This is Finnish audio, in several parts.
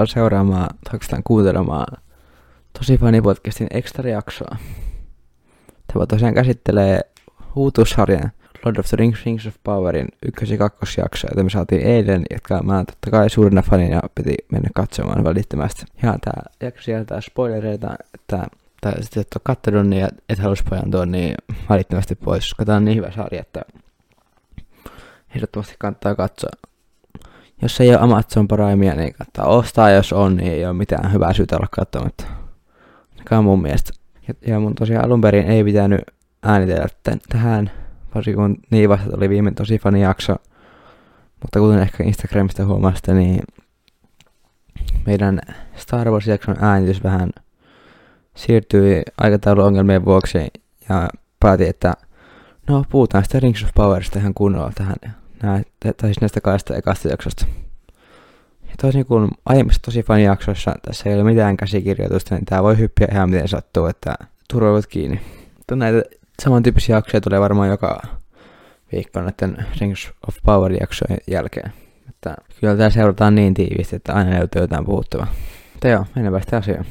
Tervetuloa seuraamaan, tai kuuntelemaan Tosi Fani podcastin extra-jaksoa. Tämä tosiaan käsittelee uutuussarjan Lord of the Rings, Rings of Powerin ykkös- ja kakkosjakso, jota me saatiin eilen, jotka mä totta kai suurina fanina piti mennä katsomaan välittömästi. Ja tää jakso sieltä spoilereita, että tai sitten et ole kattonut niin et halua spoilantua niin välittömästi pois, koska tää on niin hyvä sarja, että ehdottomasti kannattaa katsoa. Jos ei ole Amazon Primea, niin kannattaa ostaa. Jos on, niin ei ole mitään hyvää syytä olla katsomatta. Ainakaan mun mielestä. Ja, ja mun tosiaan alun perin ei pitänyt äänitellä t- tähän, varsinkin kun niin vasta oli viime tosi fani jakso. Mutta kuten ehkä Instagramista huomasitte, niin meidän Star Wars-jakson äänitys vähän siirtyi aikatauluongelmien vuoksi ja päätin, että no puhutaan sitä Rings of Powerista ihan kunnolla tähän nää, tai siis näistä kahdesta ekasta jaksosta. Ja toisin kuin aiemmissa tosi fanijaksoissa tässä ei ole mitään käsikirjoitusta, niin tää voi hyppiä ihan miten sattuu, että turvavat kiinni. Mutta näitä samantyyppisiä jaksoja tulee varmaan joka viikko näiden Rings of Power-jaksojen jälkeen. Että kyllä tää seurataan niin tiiviisti, että aina löytyy jotain puhuttavaa. Mutta joo, mennään sitä asiaan.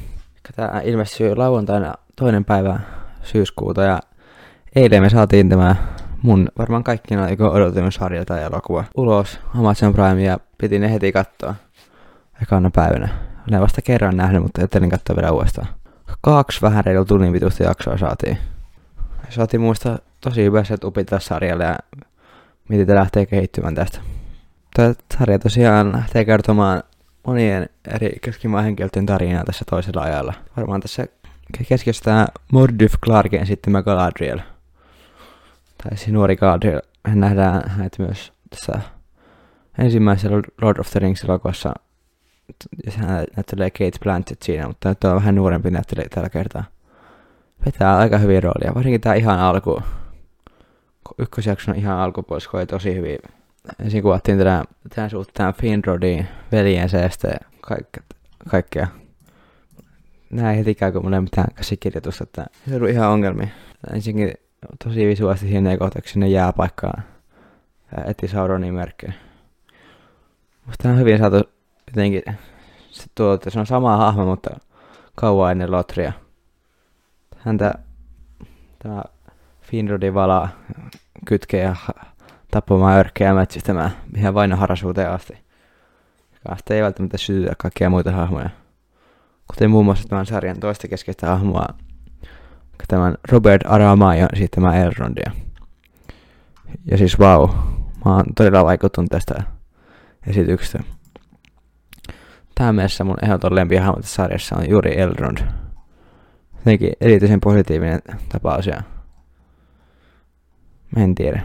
Tää ilmestyy lauantaina toinen päivä syyskuuta ja eilen me saatiin tämä mun varmaan kaikkien aikojen sarja tai elokuva ulos Amazon Prime ja piti ne heti katsoa ekana päivänä. Olen vasta kerran nähnyt, mutta ajattelin katsoa vielä uudestaan. Kaksi vähän reilu tunnin pituista jaksoa saatiin. Saatiin muista tosi hyvä se upita sarjalle ja miten te lähtee kehittymään tästä. Tämä sarja tosiaan lähtee kertomaan monien eri keskimaan henkilöiden tarinaa tässä toisella ajalla. Varmaan tässä keskiössä Mordyf Clarken sitten Galadriel tai siis nuori Galadriel, nähdään hänet myös tässä ensimmäisessä Lord of the Rings elokuvassa. Hän näyttelee Kate Blanchett siinä, mutta nyt on vähän nuorempi näyttelijä tällä kertaa. Vetää aika hyvin roolia, varsinkin tää ihan alku. Ykkösjakson ihan alkupuolisko oli tosi hyvin. Ensin kuvattiin tätä, tämän suhteen Finrodin veljensä ja sitten kaikkea. kaikkea. Näin heti käy, kun mulla ei mitään käsikirjoitusta, että se on ihan ongelmia. Ensinnäkin tosi visuaalisesti hienoja kohtauksia sinne jääpaikkaan. Eti Sauronin merkkejä. Musta on hyvin saatu jotenkin se, tuo, että se on sama hahmo, mutta kauan ennen Lotria. Häntä tämä Finrodin vala kytkee ja tappamaan örkkejä metsästämään ihan vainoharrasuuteen asti. Sitä ei välttämättä sytytä kaikkia muita hahmoja. Kuten muun muassa tämän sarjan toista keskeistä hahmoa tämän Robert Aramayon esittämään Elrondia. Ja siis vau, wow, mä oon todella vaikuttunut tästä esityksestä. Tähän mielessä mun ehdoton lempihahmo tässä sarjassa on juuri Elrond. Jotenkin erityisen positiivinen tapaus ja mä en tiedä.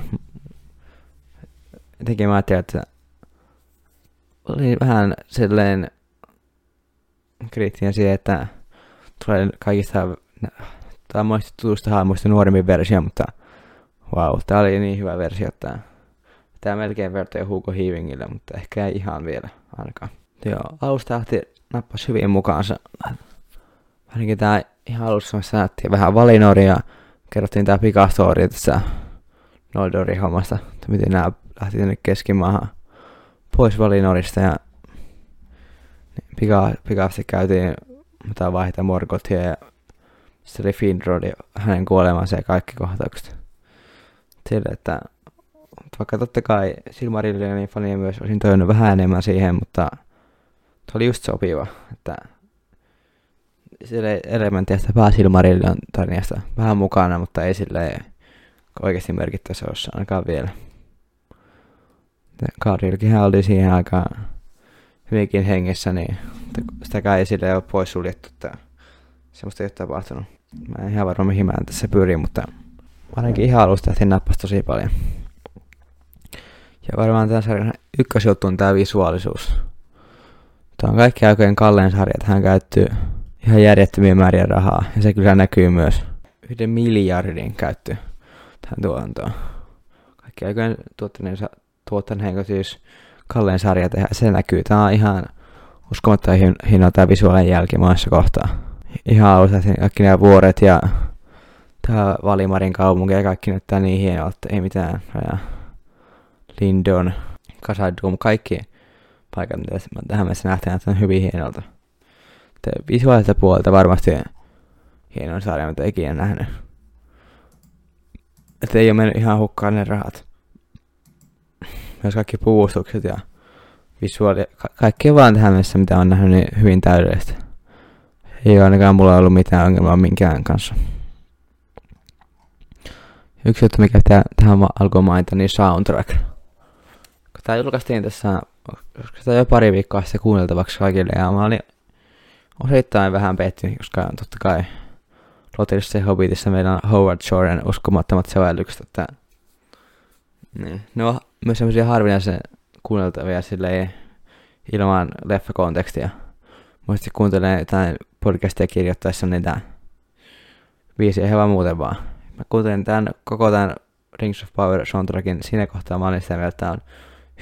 Jotenkin mä ajattelin, että oli vähän sellainen kriittinen siihen, että tulee kaikista Tämä on monesti tutusta hahmoista nuoremmin versio, mutta wow, tämä oli niin hyvä versio, että tämä melkein vertoi Hugo Heavingille, mutta ehkä ei ihan vielä ainakaan. Joo, alusta lähti nappasi hyvin mukaansa. Ainakin tämä ihan alussa missä nähtiin vähän Valinoria, kerrottiin tämä pikastori tässä Noldorin hommasta, että miten nämä lähti tänne keskimaahan pois Valinorista ja niin pika, käytiin mitä vaihtaa Morgothia ja se oli Finrod hänen kuolemansa ja kaikki kohtaukset. Sille, että vaikka totta kai Silmarillionin fania myös olisin toivonut vähän enemmän siihen, mutta se oli just sopiva, että sille sitä pääsilmarillion tarinasta vähän mukana, mutta ei sille oikeasti merkittävässä osassa ainakaan vielä. Gaadrilkinhän oli siihen aikaan hyvinkin hengessä, niin sitäkään ei sille ole poissuljettu, että semmoista ei ole tapahtunut. Mä en ihan varma mihin mä tässä pyrin, mutta ainakin ihan alusta lähtien nappasi tosi paljon. Ja varmaan tämän sarjan ykkösjuttu on tämä visuaalisuus. Tämä on kaikki aikojen kalleen sarja, että hän käyttyy ihan järjettömiä määriä rahaa. Ja se kyllä näkyy myös yhden miljardin käyttö tähän tuotantoon. Kaikki aikojen tuottaneen, tuottaneen siis kalleen sarja tehdä, se näkyy. Tämä on ihan uskomatta hienoa tämä visuaalinen jälki monessa kohtaa ihan alusta kaikki nämä vuoret ja tämä Valimarin kaupunki ja kaikki näyttää niin hienolta, ei mitään. Ja Lindon, Kasadum, kaikki paikat, mitä tähän mennessä nähtiin, on hyvin hienolta. Visuaalista puolelta varmasti hienoin sarja, mitä ikinä nähnyt. Että ei ole mennyt ihan hukkaan ne rahat. Myös kaikki puvustukset ja visuaali, ka- kaikki vaan tähän mennessä, mitä on nähnyt, niin hyvin täydellistä. Ei ainakaan mulla ollut mitään ongelmaa minkään kanssa. Yksi juttu, mikä pitää tähän alkuun mainita, niin soundtrack. Kun tää julkaistiin tässä, koska tämä jo pari viikkoa sitten kuunneltavaksi kaikille, ja mä olin osittain vähän pettynyt, koska totta kai Lotirissa ja Hobbitissa meillä on Howard Shoren uskomattomat sävellykset, että niin. Ne on myös semmoisia harvinaisen kuunneltavia silleen ilman leffakontekstia. Muisti kuuntelen jotain podcastia kirjoittaessa niitä biisiä ihan vaan muuten vaan. Mä kuuntelin tämän, koko tämän Rings of Power soundtrackin siinä kohtaa mä olin sitä mieltä, että on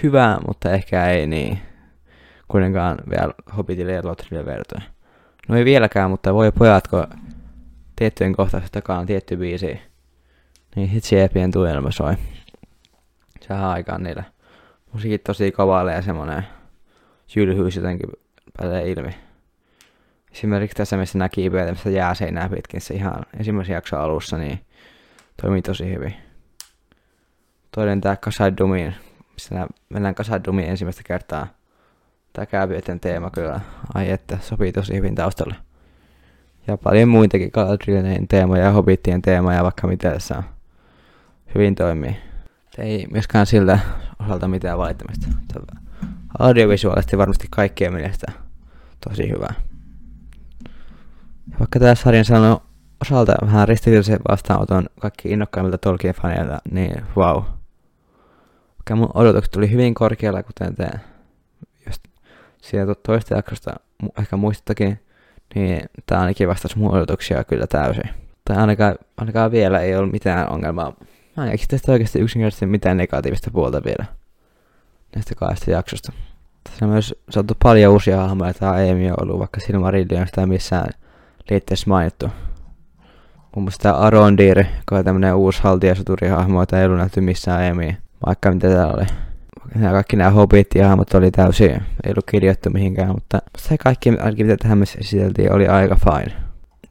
hyvä, mutta ehkä ei niin kuitenkaan vielä Hobbitille ja Lotrille vertoin. No ei vieläkään, mutta voi pojat, kun tiettyjen kohtausten takaa on tietty biisi, niin sit siepien tunnelma soi. Sehän aikaan niillä. Musiikit tosi kovalle ja semmonen jylhyys jotenkin pääsee ilmi. Esimerkiksi tässä, missä näki missä jääseinää pitkin, se ihan ensimmäisen jakson alussa, niin toimii tosi hyvin. Toinen tää Kasadumin, missä mennään Kasadumin ensimmäistä kertaa. Tää kääpiöiden teema kyllä, ai että, sopii tosi hyvin taustalle. Ja paljon muitakin Galadrielin teemoja ja Hobbitien teemoja, vaikka mitä tässä on. Hyvin toimii. Ei myöskään siltä osalta mitään valittamista. Audiovisuaalisesti varmasti kaikkien mielestä tosi hyvä. Vaikka tämä sarjan sanoo osalta vähän ristiriitaisen vastaanoton kaikki innokkaimmilta Tolkien-faneilta, niin wow. Vaikka mun odotukset tuli hyvin korkealla, kuten te just siitä toista jaksosta ehkä muistakin, niin tää ainakin vastasi mun odotuksia kyllä täysin. Tai ainakaan, ainakaan vielä ei ollut mitään ongelmaa. Mä en keksi tästä oikeasti yksinkertaisesti mitään negatiivista puolta vielä näistä kahdesta jaksosta. Tässä on myös saatu paljon uusia hahmoja, tämä ei aiemmin ollut, vaikka Silmarillion sitä missään liitteessä mainittu. Muun muassa tämä Arondir, joka on tämmönen uusi haltijasuturihahmo, jota ei ollut nähty missään aiemmin, vaikka mitä täällä oli. Nämä kaikki nämä Hobbit-hahmot oli täysin, ei ollut kirjoittu mihinkään, mutta se kaikki, ainakin mitä tähän mennessä esiteltiin, oli aika fine.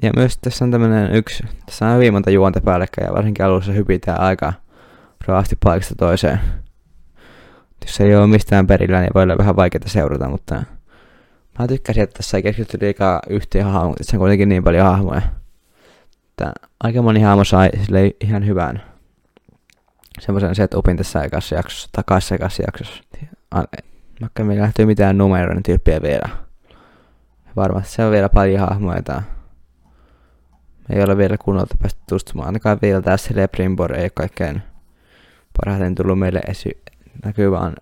Ja myös tässä on tämmönen yksi, tässä on hyvin monta juonta päällekkäin ja varsinkin alussa hypitään aika raasti paikasta toiseen. Jos ei ole mistään perillä, niin voi olla vähän vaikeaa seurata, mutta mä tykkäsin, että tässä ei keskitty liikaa yhteen hahmoon, että se on kuitenkin niin paljon hahmoja. Että aika moni hahmo sai sille ihan hyvän semmoisen setupin tässä ekassa jaksossa, takaisin ekassa jaksossa. Vaikka meillä lähtyy mitään numeroiden tyyppiä vielä. Varmasti se on vielä paljon hahmoja, me ei ole vielä kunnolla päästy tutustumaan. Ainakaan vielä tämä Celebrimbor ei kaikkein parhaiten tullut meille esi- näkyy vaan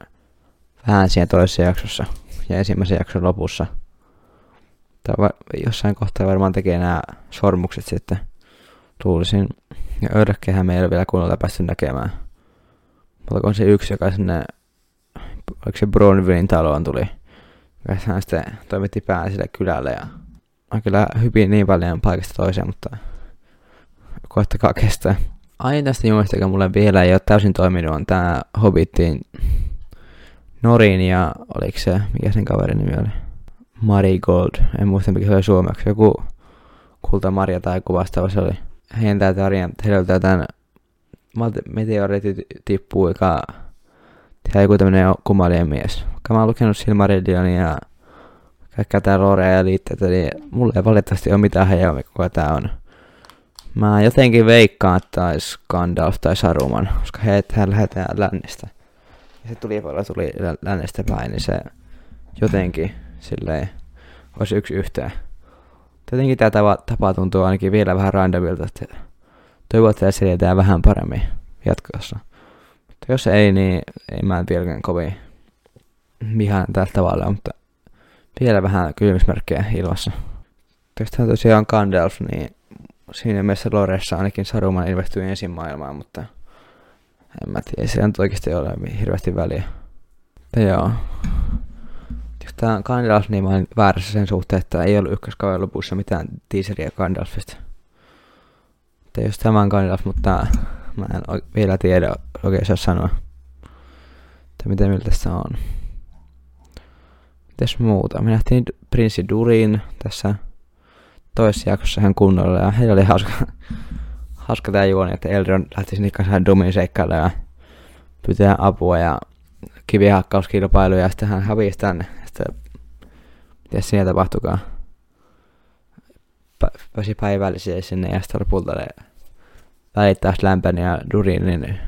vähän siinä toisessa jaksossa ja ensimmäisen jakson lopussa. Tai jossain kohtaa varmaan tekee nämä sormukset sitten tuulisin. Ja Örkkehän me ei ole vielä kunnolla päästy näkemään. Mutta on se yksi, joka sinne, oliko se Bronwyn taloon tuli. Hän sitten toimitti pää sille kylälle ja on kyllä hyvin niin paljon paikasta toiseen, mutta koettakaa kestää. Aina tästä juomasta, joka mulle vielä ei ole täysin toiminut, on tää Hobbitin Norin ja oliko se, mikä sen kaverin nimi oli? Marigold, en muista mikä se oli suomeksi, joku kulta Maria tai joku vastaava se oli. Heidän tää tarina, heillä tämän meteoriitti tippuu, joka tehdään joku tämmönen kumalien mies. Vaikka mä oon lukenut Silmarillionia ja kaikkea tää lorea ja liitteitä, niin mulla ei valitettavasti ole mitään hajoa, kuka tää on. Mä jotenkin veikkaan, että olisi Gandalf tai Saruman, koska heitä lähdetään lännestä. Ja se tuli paljon tuli lännestä päin, niin se jotenkin silleen olisi yksi yhteen. Jotenkin tämä tapa, tapa tuntuu ainakin vielä vähän randomilta, että toivottavasti että selitään vähän paremmin jatkossa. Mutta jos ei, niin ei mä vieläkään kovin vihaan tällä tavalla, mutta vielä vähän kylmysmerkkejä ilmassa. Tästä tosiaan Gandalf, niin siinä mielessä Loressa ainakin Saruman ilmestyi ensin maailmaan, mutta en mä tiedä, sillä nyt oikeasti ole hirveästi väliä. Mutta joo. Tämä Gandalf, niin mä väärässä sen suhteen, että ei ollut ykköskauden lopussa mitään teaseria Gandalfista. Että jos tämä on Gandalf, mutta mä en vielä tiedä oikein saa sanoa, että miten miltä tässä on. Mitäs muuta? Me nähtiin Prinssi Durin tässä toisessa jaksossa ihan kunnolla ja heillä oli hauska, hauska tää juoni, että Eldron lähti sinne kanssa Dumin seikkaille ja pyytää apua ja kivihakkauskilpailuja ja sitten hän hävisi tänne. Sitten, miten siinä tapahtukaan? Pääsi päivällisiä sinne ja sitten lopulta ne välittää lämpän ja Durin, niin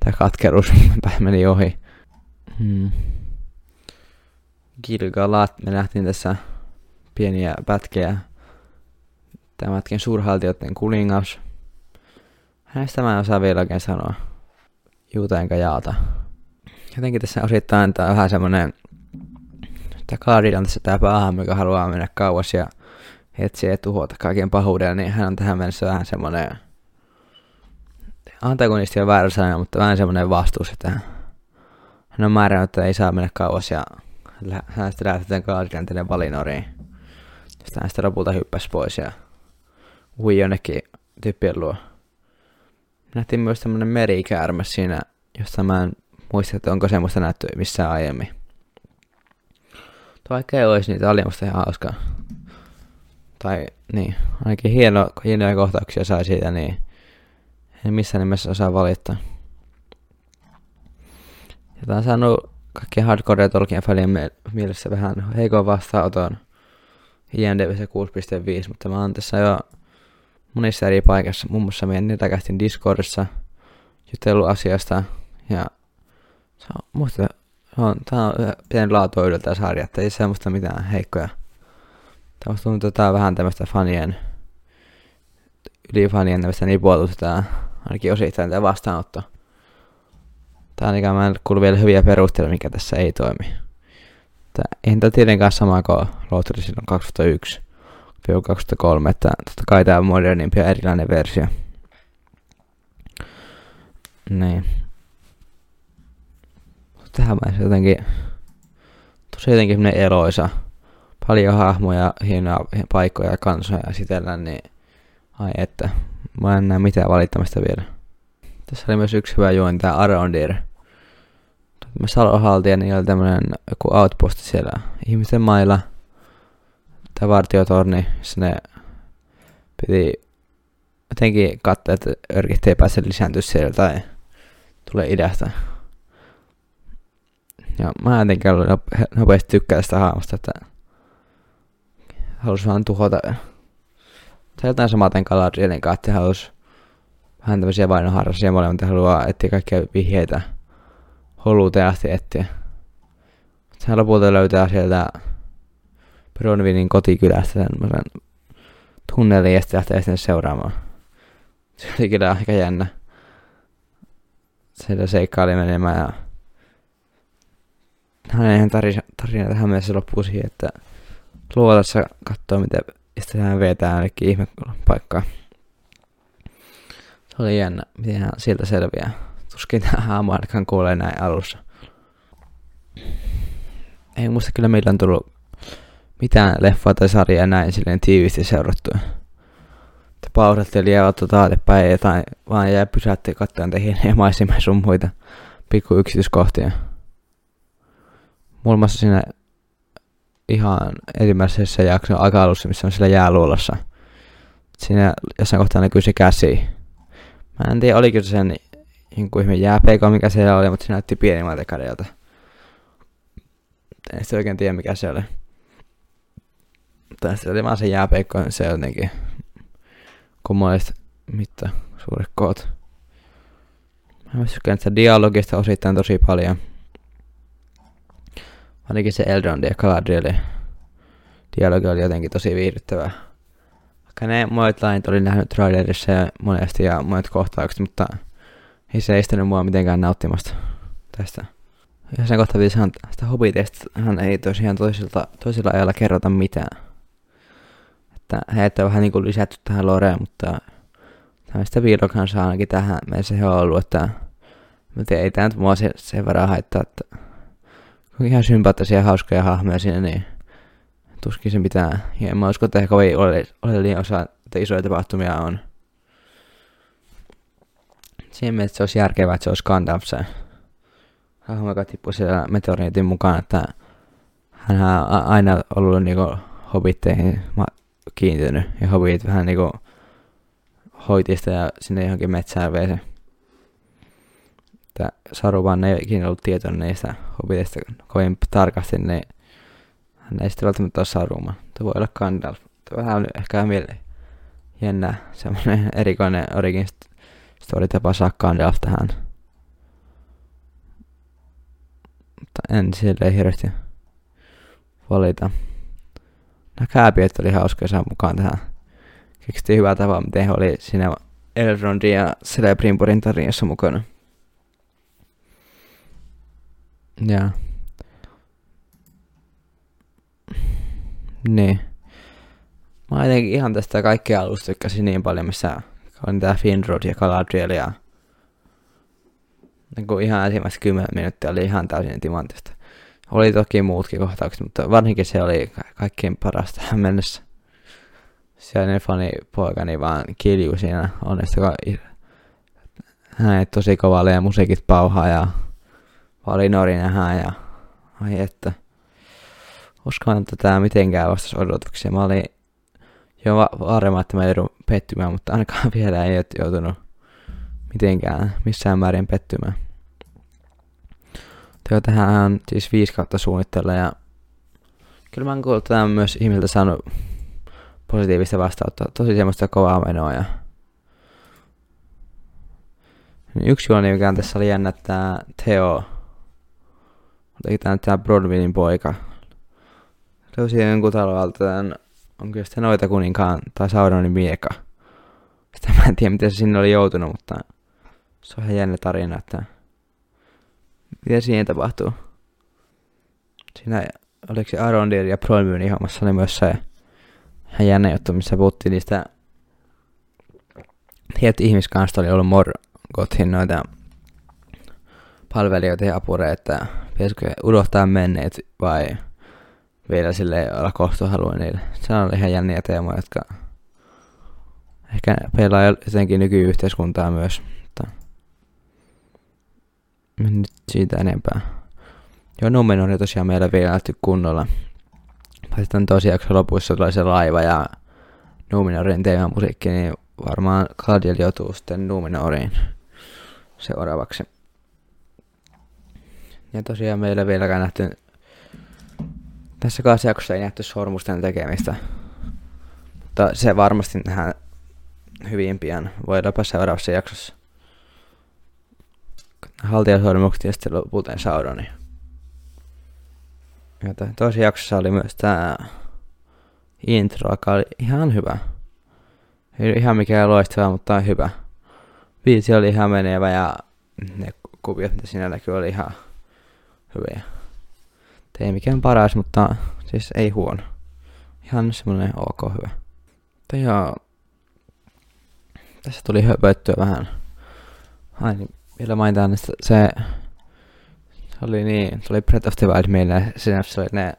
tämä katkeruus meni ohi. Hmm. Gilgalat, me nähtiin tässä pieniä pätkiä. Tämätkin suurhaltijoiden kuningas. Hänestä mä en osaa vielä oikein sanoa. Juuta enkä jaata. Jotenkin tässä osittain tää on vähän semmonen, että Kaarilla on tässä tää paha, joka haluaa mennä kauas ja etsiä ja tuhota kaiken pahuuden, niin hän on tähän mennessä vähän semmonen antagonisti on väärä sana, mutta vähän semmonen vastuus, että hän on määrännyt, että ei saa mennä kauas ja hänestä lähtetään Kaarilan tänne Valinoriin. Sitten hän sitten lopulta hyppäsi pois ja hui jonnekin tyyppien luo. Nähtiin myös tämmönen merikäärme siinä, josta mä en muista, että onko semmoista nähty missään aiemmin. Vaikka ei olisi niitä, oli musta ihan hauskaa. Tai niin, ainakin hieno, hienoja kohtauksia sai siitä, niin en missään nimessä osaa valittaa. Ja tää on saanut kaikki hardcore Tolkien fanien mielessä vähän heikon vastaanoton IMDb 6.5, mutta mä oon tässä jo monissa eri paikassa, muun muassa meidän Netakästin Discordissa jutellut asiasta ja se on, musta, on, tää on pieni laatu ydeltä sarja, että ei semmoista mitään heikkoja. Tämä musta tuntuu, että vähän tämmöistä fanien, ylifanien tämmöistä nipuotusta tää, ainakin osittain tämä vastaanotto. Tää on ikään mä en kuulu vielä hyviä perusteita, mikä tässä ei toimi. Tää, eihän tää tietenkään sama kuin Lottery silloin 2001 2003, että totta kai tää on modernimpi ja erilainen versio. Niin. Tähän mä jotenkin, tosi jotenkin eloisa. Paljon hahmoja, hienoja paikkoja ja kansoja esitellä, niin ai että, mä en näe mitään valittamista vielä. Tässä oli myös yksi hyvä juoni, tää Arondir. Mä Salohaltija, niin oli tämmönen joku outpost siellä ihmisten mailla. Tää vartiotorni, jossa ne piti jotenkin katsoa, että örkit ei pääse lisääntyä siellä tai tulee idästä. Ja mä jotenkin nopeasti tykkää tästä hahmosta, että halus vaan tuhota. Tai jotain samaten Galadrielin kanssa, että halus vähän tämmöisiä vainoharrasia molemmat haluaa etsiä kaikkia vihjeitä hulluuteen asti etsiä. Hän lopulta löytää sieltä Bronwinin kotikylästä semmoisen tunnelin ja sitten lähtee sinne seuraamaan. Se oli kyllä aika jännä. Siellä seikkaili menemään ja hänen tarina, tarina tähän mennessä loppuu siihen, että luolassa katsoo miten ja sitten hän vetää ainakin ihme paikkaa. Se oli jännä, miten hän sieltä selviää. Tuskin aamu ainakaan kuulee näin alussa. Ei muista kyllä millään tullut mitään leffoa tai sarjaa näin silleen tiivisti seurattua. Te pausatteli ja ottoi taatepäin jotain, vaan jää pysäytti katsoen tehiä maisemia sun muita pikku yksityiskohtia. Muun muassa siinä ihan ensimmäisessä jakson aika alussa, missä on siellä jääluolossa. Siinä jossain kohtaa näkyy se käsi. Mä en tiedä, oliko se sen jonkun ihme jääpeikko, mikä siellä oli, mutta se näytti pienimmältä kädeltä. En sitten oikein tiedä, mikä se oli. Tai sitten oli vaan se jääpeikko, se jotenkin kummalliset mitta suuret koot. Mä tykkään sitä dialogista osittain tosi paljon. Ainakin se Eldron ja Galadrielin dialogi oli jotenkin tosi viihdyttävää. Vaikka ne monet lainit oli nähnyt trailerissa ja monesti ja monet kohtaukset, mutta ei se estänyt mua mitenkään nauttimasta tästä. Ja sen kohta että Hobbitista hän ei tosiaan toisilta, toisilla ajalla kerrota mitään. Että heitä on vähän niin kuin lisätty tähän loreen, mutta tämmöistä viilokansaa ainakin tähän meissä he on ollut, että mutta ei tämä nyt mua sen, sen verran haittaa, että on ihan sympaattisia hauskoja hahmoja siinä, niin tuskin sen pitää. Ja en mä usko, että kovin oleellinen osa, että isoja tapahtumia on. Siinä mielessä se olisi järkevää, että se olisi Gandalf se hahmo, joka tippui siellä meteoriitin mukaan, että hän on aina ollut niinku hobitteihin kiintynyt ja hobit vähän niinku hoitista ja sinne johonkin metsään vei se. Saru vaan ei ikinä ollut tietoinen niistä hobiteista kovin tarkasti, niin hän ei sitten välttämättä ole Saruman. Tuo voi olla Gandalf. Tuo vähän ehkä mieleen jännä semmoinen erikoinen origin story tapa saa Gandalf tähän. Mutta en sille hirveästi valita. Nämä kääpiöt oli hauska saada mukaan tähän. Keksittiin hyvää tavaa, miten he oli siinä Elrondin ja Celebrimborin tarinassa mukana. Ja. Niin. Mä jotenkin ihan tästä kaikkea alusta tykkäsin niin paljon, missä on tää Finrod ja Galadriel ja niin kuin ihan ensimmäistä kymmenen minuuttia oli ihan täysin timantista. Oli toki muutkin kohtaukset, mutta varsinkin se oli kaikkein parasta tähän mennessä. Siellä fani poikani vaan kilju siinä onnestu, hän tosi kovalle ja musiikit pauhaa ja Valinori nähdään ja ai että uskon, että tämä mitenkään vastasi odotuksia. Mä olin jo va- varma, että mä joudun pettymään, mutta ainakaan vielä ei joutunut mitenkään missään määrin pettymään. Teo tähän on siis viisi kautta suunnittella ja kyllä mä oon kuullut tämän myös ihmiltä saanut positiivista vastautta. Tosi semmoista kovaa menoa ja Yksi juoni, mikä on tässä oli jännä, että Theo, oli tämä, tämä Brodwinin poika, löysi jonkun talolta tämän, onko se noita kuninkaan tai Sauronin mieka. Sitä mä en tiedä, miten se sinne oli joutunut, mutta se on ihan jännä tarina, että miten siihen tapahtuu. Siinä oliko se Arondir ja Brodwinin hommassa oli myös se ihan jännä juttu, missä puhuttiin niistä tietty ihmiskansta oli ollut Morgothin noita palvelijoita ja apureita, että pitäisikö unohtaa menneet vai vielä sille olla kohtuuhalua niille. Se on ihan jänniä teemoja, jotka ehkä pelaa jotenkin nykyyhteiskuntaa myös, nyt siitä enempää. Joo, Numenor on tosiaan meillä vielä kunnolla. Sitten tosi jakso lopussa tulee se laiva ja Numenorin musiikki, niin varmaan Claudiel joutuu sitten Numenoriin seuraavaksi. Ja tosiaan meillä vieläkään nähty tässä kanssa jaksossa ei nähty sormusten tekemistä. Mutta se varmasti nähdään hyvin pian. Voidaanpa seuraavassa jaksossa. Haltijasormukset ja sitten lopulta Sauroni. Ja tosi jaksossa oli myös tää intro, joka oli ihan hyvä. Ei ihan mikään loistava, mutta hyvä. Viisi oli ihan menevä ja ne kuviot, mitä siinä näkyy, oli ihan hyviä. Ei mikään paras, mutta siis ei huono. Ihan semmonen ok hyvä. Mutta joo. Tässä tuli höpöttyä vähän. Ai niin, vielä mainitaan, että se, se oli niin, tuli Breath of the Wild meille, siinä se oli ne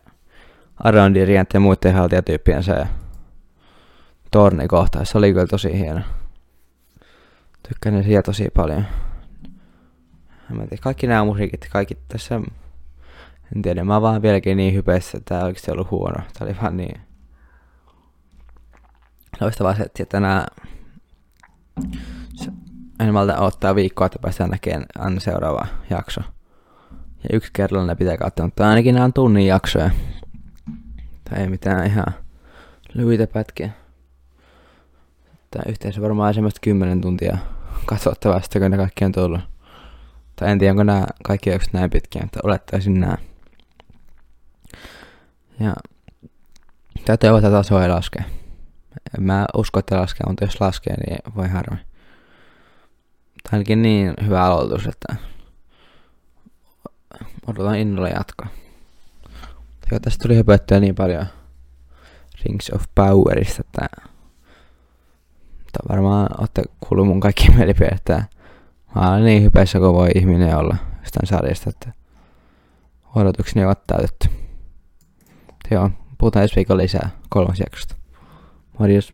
Arondirien ja muiden haltijatyyppien se torni kohta. Se oli kyllä tosi hieno. Tykkään siitä tosi paljon. Mä tiedän, kaikki nämä musiikit, kaikki tässä en tiedä, mä oon vaan vieläkin niin hypeissä, että tää oikeesti ollut huono. Tää oli vaan niin loistavaa se, että tänään en malta ottaa viikkoa, että päästään näkemään aina seuraava jakso. Ja yksi kerralla ne pitää katsoa, mutta ainakin nämä on tunnin jaksoja. Tai ei mitään ihan lyhyitä pätkiä. Tää yhteensä varmaan semmoista 10 tuntia katsottavasta, kun ne kaikki on tullut. Tai en tiedä, onko nämä kaikki jaksot näin pitkiä, mutta olettaisin nämä. Ja täytyy että tasoa ei laske. Mä usko, että laskee, mutta jos laskee, niin voi harmi. Ainakin niin hyvä aloitus, että odotan innolla jatkoa. Ja tästä tuli höpöttyä niin paljon Rings of Powerista, että, että varmaan olette kuullut mun kaikki mielipiteet, että mä olen niin hypeissä kuin voi ihminen olla jostain sarjasta, että odotukseni ovat täytetty. Joo, puhutaan ensi viikolla lisää kolmas jaksosta. Morjes.